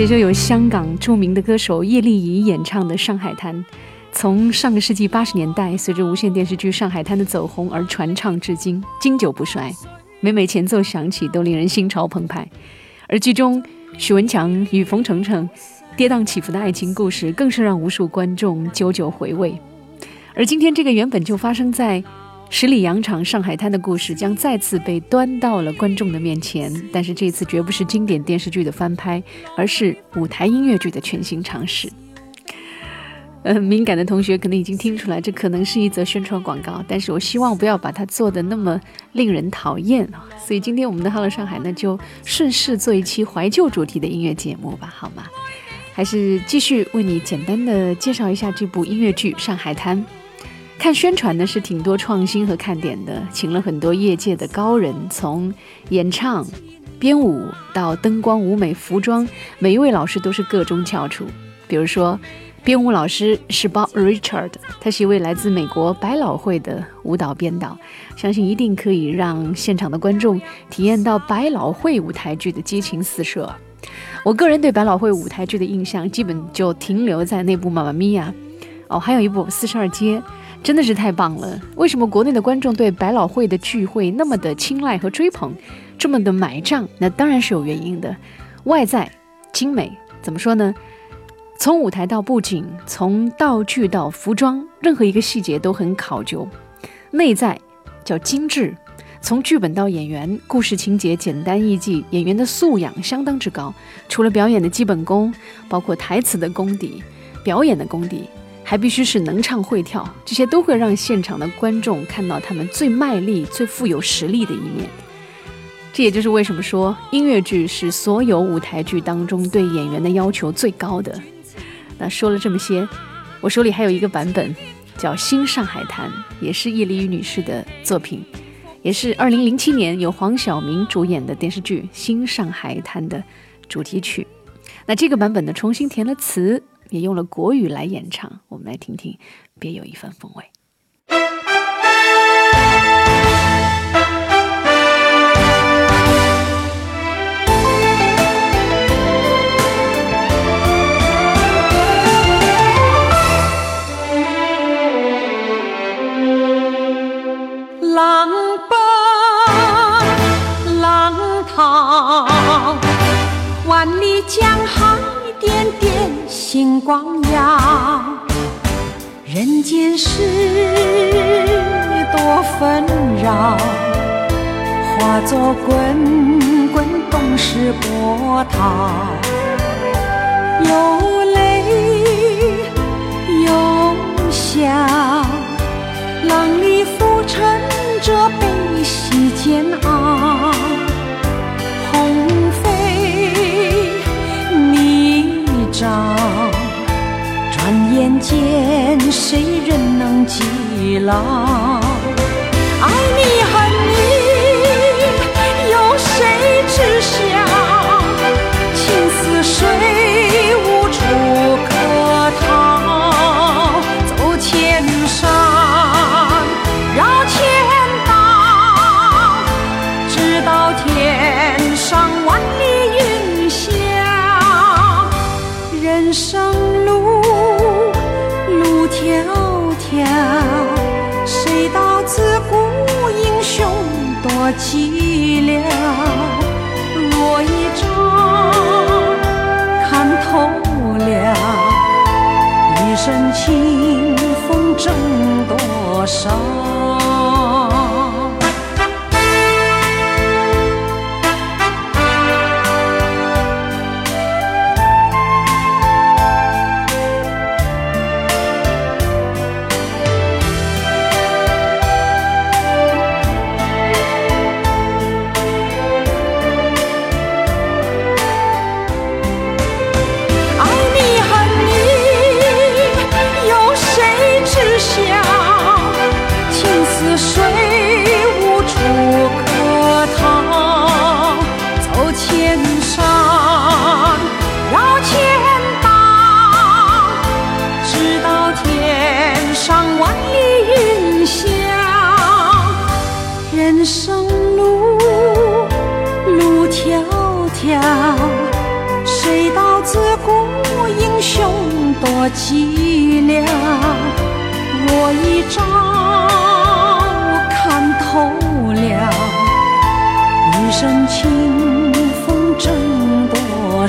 这就有香港著名的歌手叶丽仪演唱的《上海滩》，从上个世纪八十年代随着无线电视剧《上海滩》的走红而传唱至今，经久不衰。每每前奏响起，都令人心潮澎湃。而剧中许文强与冯程程跌宕起伏的爱情故事，更是让无数观众久久回味。而今天这个原本就发生在……十里洋场上海滩的故事将再次被端到了观众的面前，但是这次绝不是经典电视剧的翻拍，而是舞台音乐剧的全新尝试。呃，敏感的同学可能已经听出来，这可能是一则宣传广告，但是我希望不要把它做的那么令人讨厌啊。所以今天我们的《Hello 上海》呢，就顺势做一期怀旧主题的音乐节目吧，好吗？还是继续为你简单的介绍一下这部音乐剧《上海滩》。看宣传呢是挺多创新和看点的，请了很多业界的高人，从演唱、编舞到灯光、舞美、服装，每一位老师都是各中翘楚。比如说，编舞老师是 Bob Richard，他是一位来自美国百老汇的舞蹈编导，相信一定可以让现场的观众体验到百老汇舞台剧的激情四射。我个人对百老汇舞台剧的印象，基本就停留在那部《妈妈咪呀》，哦，还有一部《四十二街》。真的是太棒了！为什么国内的观众对百老汇的聚会那么的青睐和追捧，这么的买账？那当然是有原因的。外在精美，怎么说呢？从舞台到布景，从道具到服装，任何一个细节都很考究。内在叫精致，从剧本到演员，故事情节简单易记，演员的素养相当之高。除了表演的基本功，包括台词的功底、表演的功底。还必须是能唱会跳，这些都会让现场的观众看到他们最卖力、最富有实力的一面。这也就是为什么说音乐剧是所有舞台剧当中对演员的要求最高的。那说了这么些，我手里还有一个版本，叫《新上海滩》，也是叶丽宇女士的作品，也是2007年由黄晓明主演的电视剧《新上海滩》的主题曲。那这个版本呢，重新填了词。也用了国语来演唱，我们来听听，别有一番风味。星光耀，人间事多纷扰，化作滚滚东逝波涛。有泪有笑，浪里浮沉着悲喜煎熬。转眼间，谁人能记牢？多少？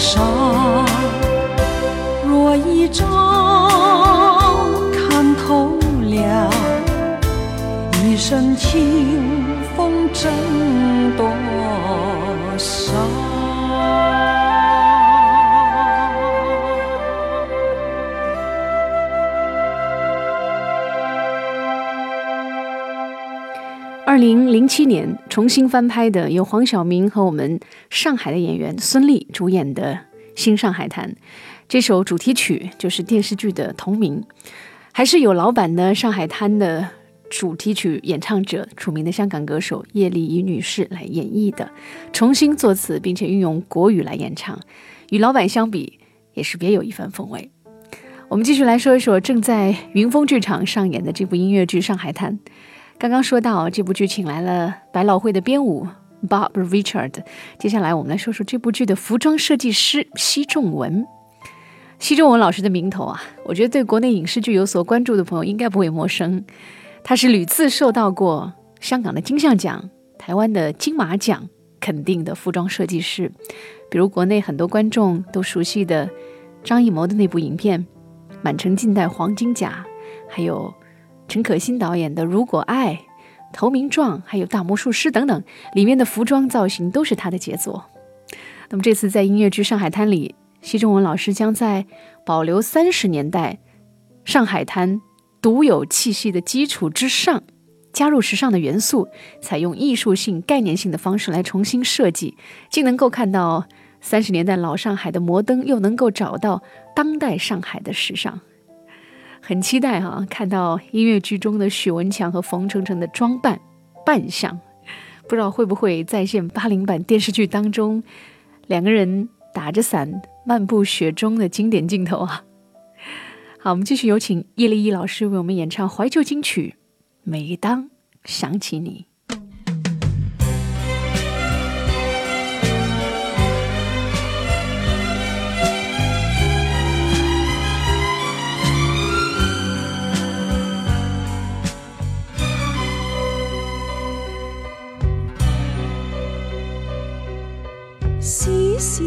多少？若一朝看透了，一身清风挣多少？二零零七年重新翻拍的，由黄晓明和我们上海的演员孙俪主演的《新上海滩》，这首主题曲就是电视剧的同名，还是有老版的《上海滩》的主题曲演唱者，著名的香港歌手叶丽仪女士来演绎的，重新作词并且运用国语来演唱，与老版相比也是别有一番风味。我们继续来说一说正在云峰剧场上演的这部音乐剧《上海滩》。刚刚说到这部剧请来了百老汇的编舞 Bob Richard，接下来我们来说说这部剧的服装设计师奚仲文。奚仲文老师的名头啊，我觉得对国内影视剧有所关注的朋友应该不会陌生。他是屡次受到过香港的金像奖、台湾的金马奖肯定的服装设计师，比如国内很多观众都熟悉的张艺谋的那部影片《满城尽带黄金甲》，还有。陈可辛导演的《如果爱》《投名状》还有《大魔术师》等等，里面的服装造型都是他的杰作。那么这次在音乐剧《上海滩》里，奚仲文老师将在保留三十年代上海滩独有气息的基础之上，加入时尚的元素，采用艺术性、概念性的方式来重新设计，既能够看到三十年代老上海的摩登，又能够找到当代上海的时尚。很期待哈，看到音乐剧中的许文强和冯程程的装扮扮相，不知道会不会再现八零版电视剧当中两个人打着伞漫步雪中的经典镜头啊！好，我们继续有请叶丽仪老师为我们演唱怀旧金曲《每当想起你》。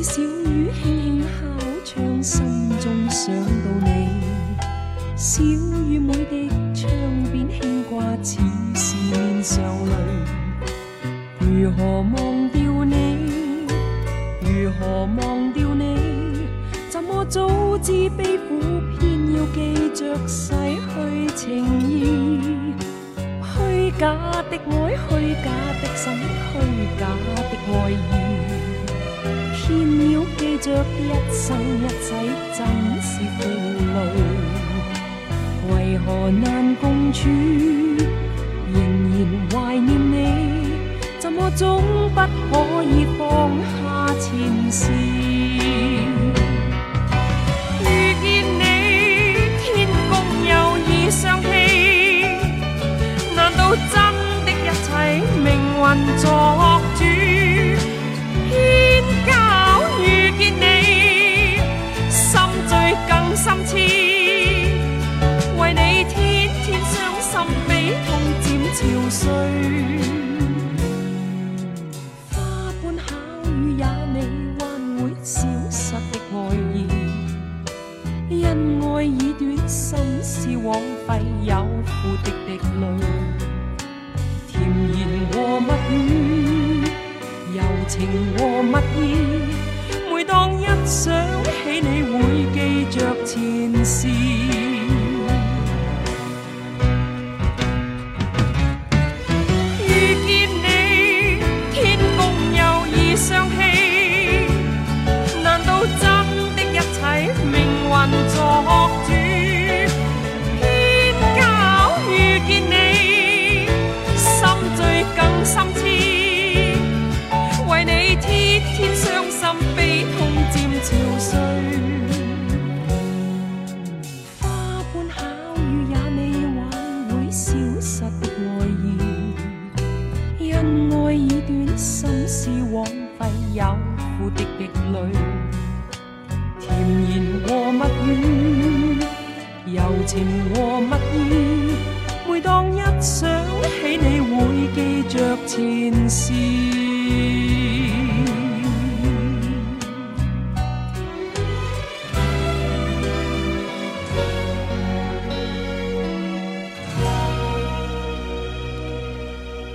小雨轻生一世，真是负累。为何难共处？仍然怀念你，怎么总不可以放下前事？心痴，为你天天伤心，悲痛渐憔悴。花般巧遇也未还会消失的爱意，因爱已短，心事枉费，有苦的滴泪。甜言和蜜语，柔情和蜜意。每当一想，记着是枉费有苦的滴泪，甜言和蜜语。柔情和蜜意。每当一想起你，会记着前事。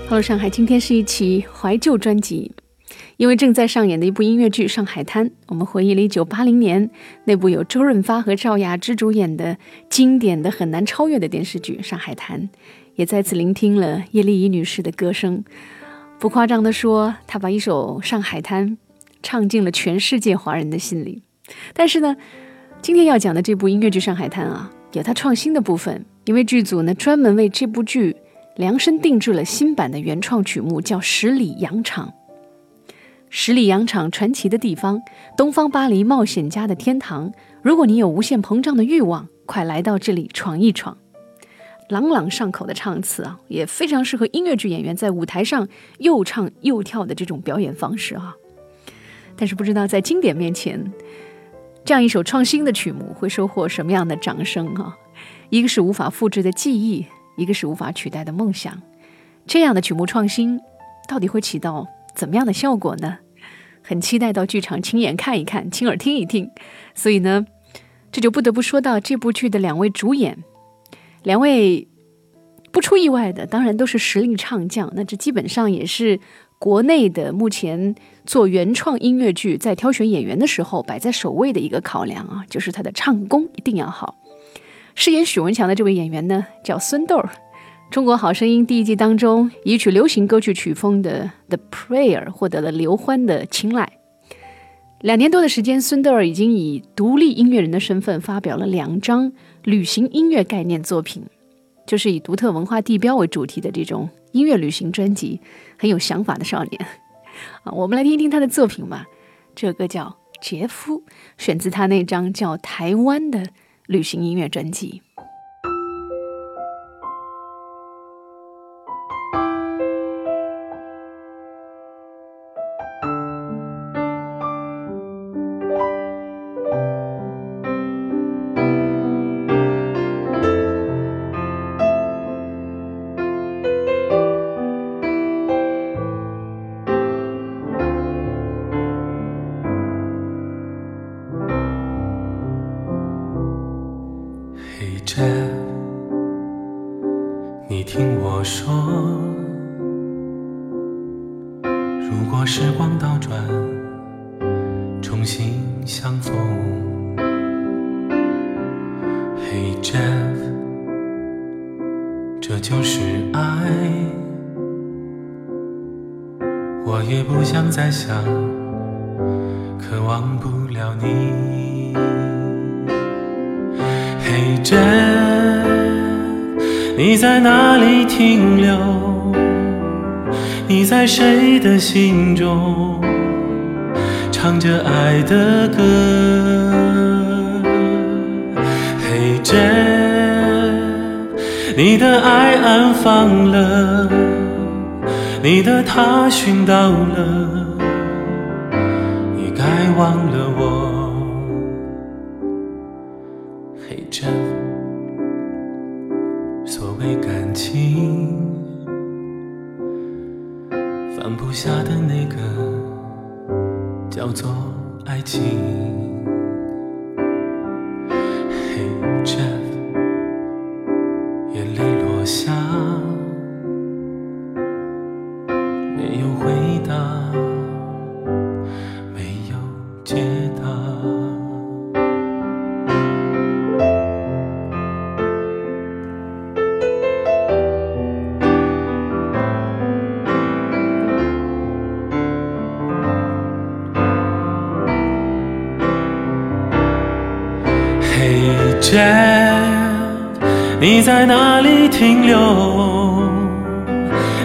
Hello，上海，今天是一期怀旧专辑，因为正在上演的一部音乐剧《上海滩》，我们回忆了一九八零年那部由周润发和赵雅芝主演的经典的很难超越的电视剧《上海滩》，也再次聆听了叶丽仪女士的歌声。不夸张地说，她把一首《上海滩》唱进了全世界华人的心里。但是呢，今天要讲的这部音乐剧《上海滩》啊，有它创新的部分，因为剧组呢专门为这部剧。量身定制了新版的原创曲目，叫《十里洋场》。十里洋场，传奇的地方，东方巴黎冒险家的天堂。如果你有无限膨胀的欲望，快来到这里闯一闯。朗朗上口的唱词啊，也非常适合音乐剧演员在舞台上又唱又跳的这种表演方式啊。但是不知道在经典面前，这样一首创新的曲目会收获什么样的掌声啊？一个是无法复制的记忆。一个是无法取代的梦想，这样的曲目创新到底会起到怎么样的效果呢？很期待到剧场亲眼看一看，亲耳听一听。所以呢，这就不得不说到这部剧的两位主演，两位不出意外的，当然都是实力唱将。那这基本上也是国内的目前做原创音乐剧在挑选演员的时候摆在首位的一个考量啊，就是他的唱功一定要好。饰演许文强的这位演员呢，叫孙豆儿。中国好声音第一季当中，以曲流行歌曲曲风的《The Prayer》获得了刘欢的青睐。两年多的时间，孙豆儿已经以独立音乐人的身份发表了两张旅行音乐概念作品，就是以独特文化地标为主题的这种音乐旅行专辑。很有想法的少年啊，我们来听一听他的作品吧。这歌叫《杰夫》，选自他那张叫《台湾》的。旅行音乐专辑。Jeff 这就是爱。我也不想再想可忘不了你。Hey jeff 你在哪里停留？你在谁的心中？唱着爱的歌。嘿，Jeff，你的爱安放了，你的他寻到了。你该忘了我，黑着。所谓感情，放不下的那个叫做爱情。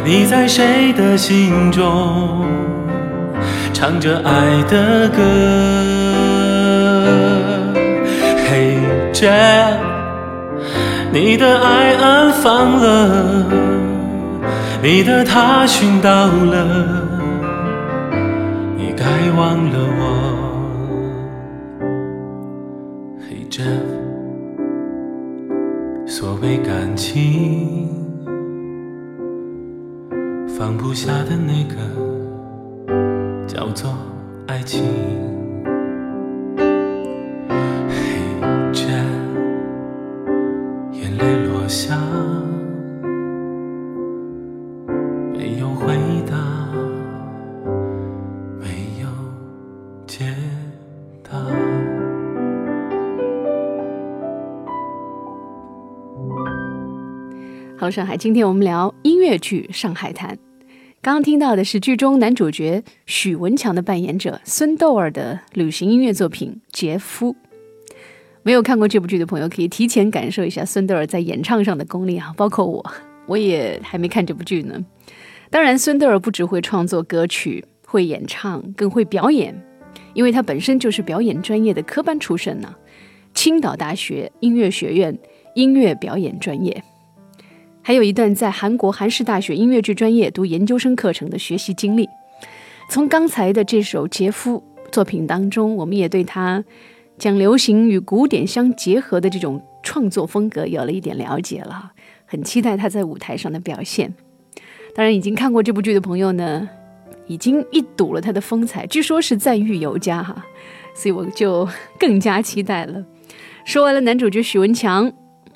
你在谁的心中唱着爱的歌？嘿，Jeff，你的爱安放了，你的他寻到了，你该忘了我。嘿，Jeff。所谓感情，放不下的那个叫做爱情。嘿，Jack，眼泪落下，没有回答，好，上海，今天我们聊音乐剧《上海滩》。刚刚听到的是剧中男主角许文强的扮演者孙豆儿的旅行音乐作品《杰夫》。没有看过这部剧的朋友，可以提前感受一下孙豆儿在演唱上的功力啊！包括我，我也还没看这部剧呢。当然，孙豆儿不只会创作歌曲，会演唱，更会表演，因为他本身就是表演专业的科班出身呢，青岛大学音乐学院音乐表演专业。还有一段在韩国韩式大学音乐剧专业读研究生课程的学习经历。从刚才的这首《杰夫》作品当中，我们也对他将流行与古典相结合的这种创作风格有了一点了解了。很期待他在舞台上的表现。当然，已经看过这部剧的朋友呢，已经一睹了他的风采，据说是赞誉有加哈，所以我就更加期待了。说完了男主角许文强。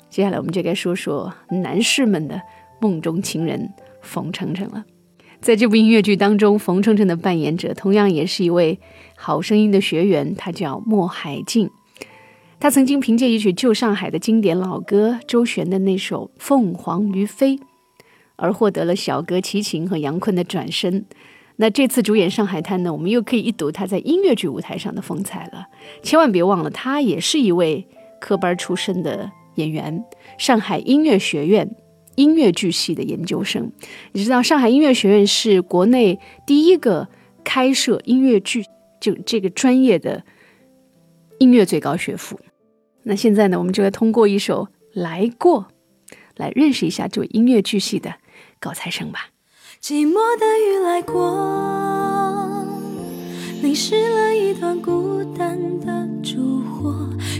接下来我们就该说说男士们的梦中情人冯程程了。在这部音乐剧当中，冯程程的扮演者同样也是一位好声音的学员，他叫莫海静。他曾经凭借一曲旧上海的经典老歌周璇的那首《凤凰于飞》，而获得了小哥齐秦和杨坤的转身。那这次主演《上海滩》呢，我们又可以一睹他在音乐剧舞台上的风采了。千万别忘了，他也是一位科班出身的。演员，上海音乐学院音乐剧系的研究生。你知道，上海音乐学院是国内第一个开设音乐剧就这个专业的音乐最高学府。那现在呢，我们就来通过一首《来过》来认识一下这位音乐剧系的高材生吧。寂寞的雨来过，淋湿了一段孤单的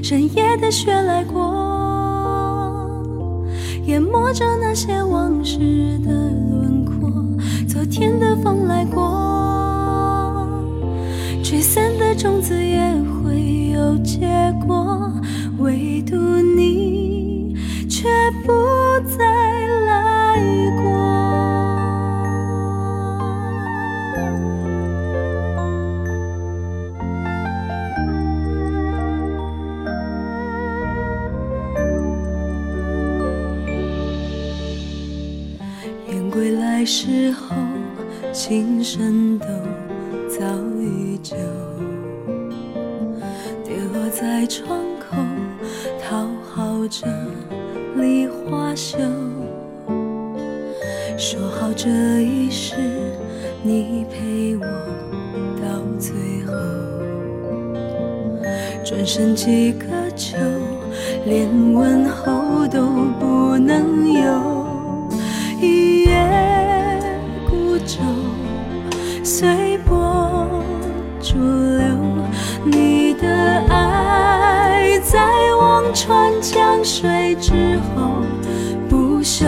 深夜的雪来过。淹没着那些往事的轮廓，昨天的风来过，吹散的种子也会连问候都不能有。一叶孤舟随波逐流，你的爱在望穿江水之后不朽，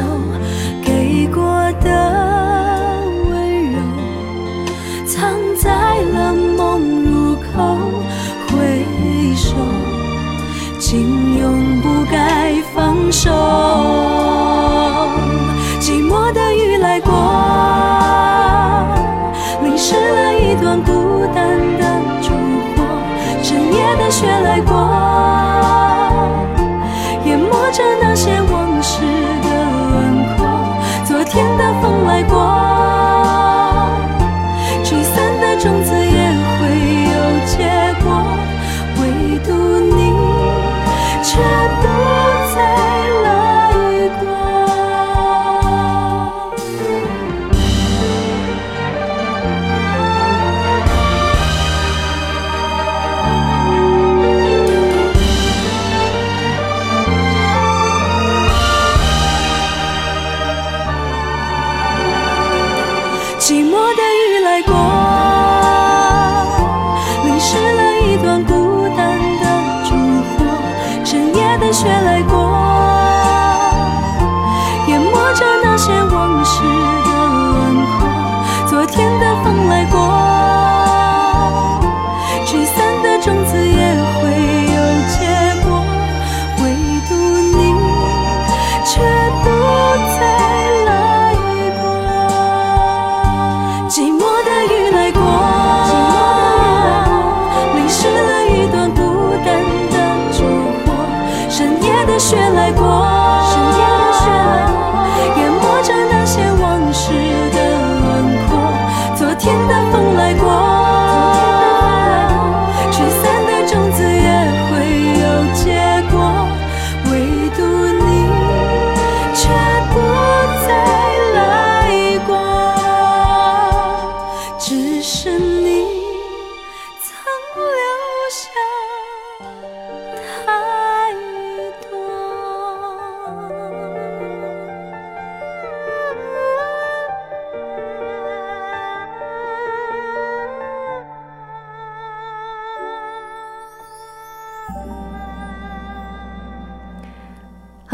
雪来过，淹没着那些往事。着那些往事的轮廓。昨天的风来过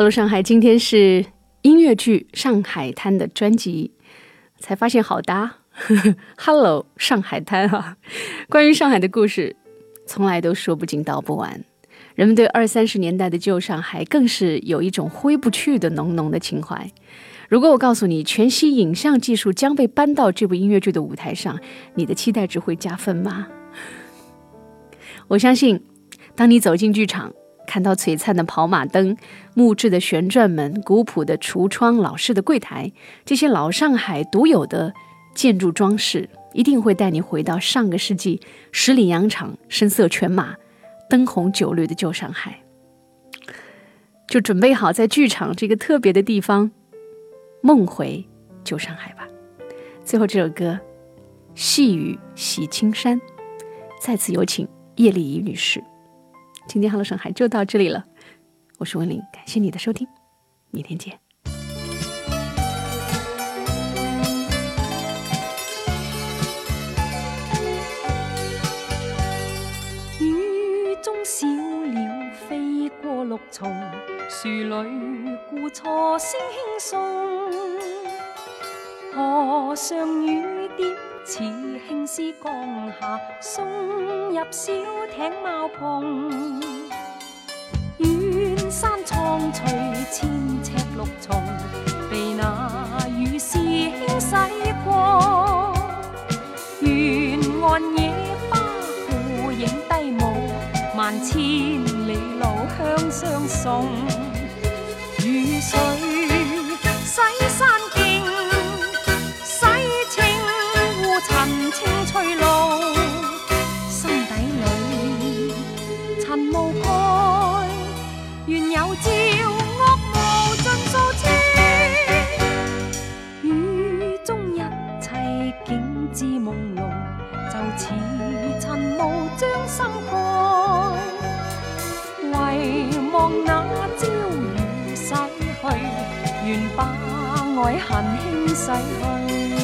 上海，今天是音乐剧《上海滩》的专辑，才发现好搭。Hello 上海滩啊，关于上海的故事，从来都说不尽道不完。人们对二三十年代的旧上海，更是有一种挥不去的浓浓的情怀。如果我告诉你，全息影像技术将被搬到这部音乐剧的舞台上，你的期待值会加分吗？我相信，当你走进剧场，看到璀璨的跑马灯、木质的旋转门、古朴的橱窗、老式的柜台，这些老上海独有的建筑装饰，一定会带你回到上个世纪十里洋场、声色犬马、灯红酒绿的旧上海。就准备好在剧场这个特别的地方，梦回旧上海吧。最后这首歌《细雨洗青山》，再次有请叶丽仪女士。今天 Hello 上海就到这里了，我是文玲，感谢你的收听，明天见。雨中小鸟飞过绿丛，树里故错声轻送。河上雨点似青丝降下，送入小艇茅棚。远山苍翠千尺綠叢，被那雨丝轻洗过。沿岸野花孤影低舞，万千里路香相送。雨水洗山，爱恨轻洗去。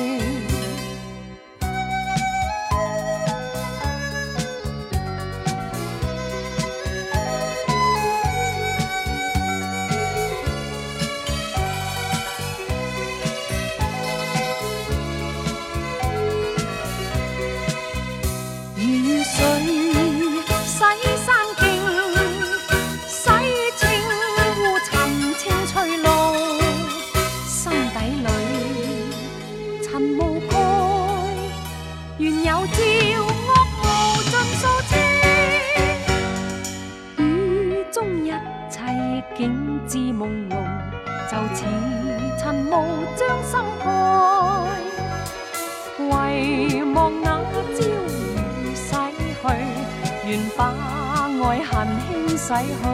彩虹。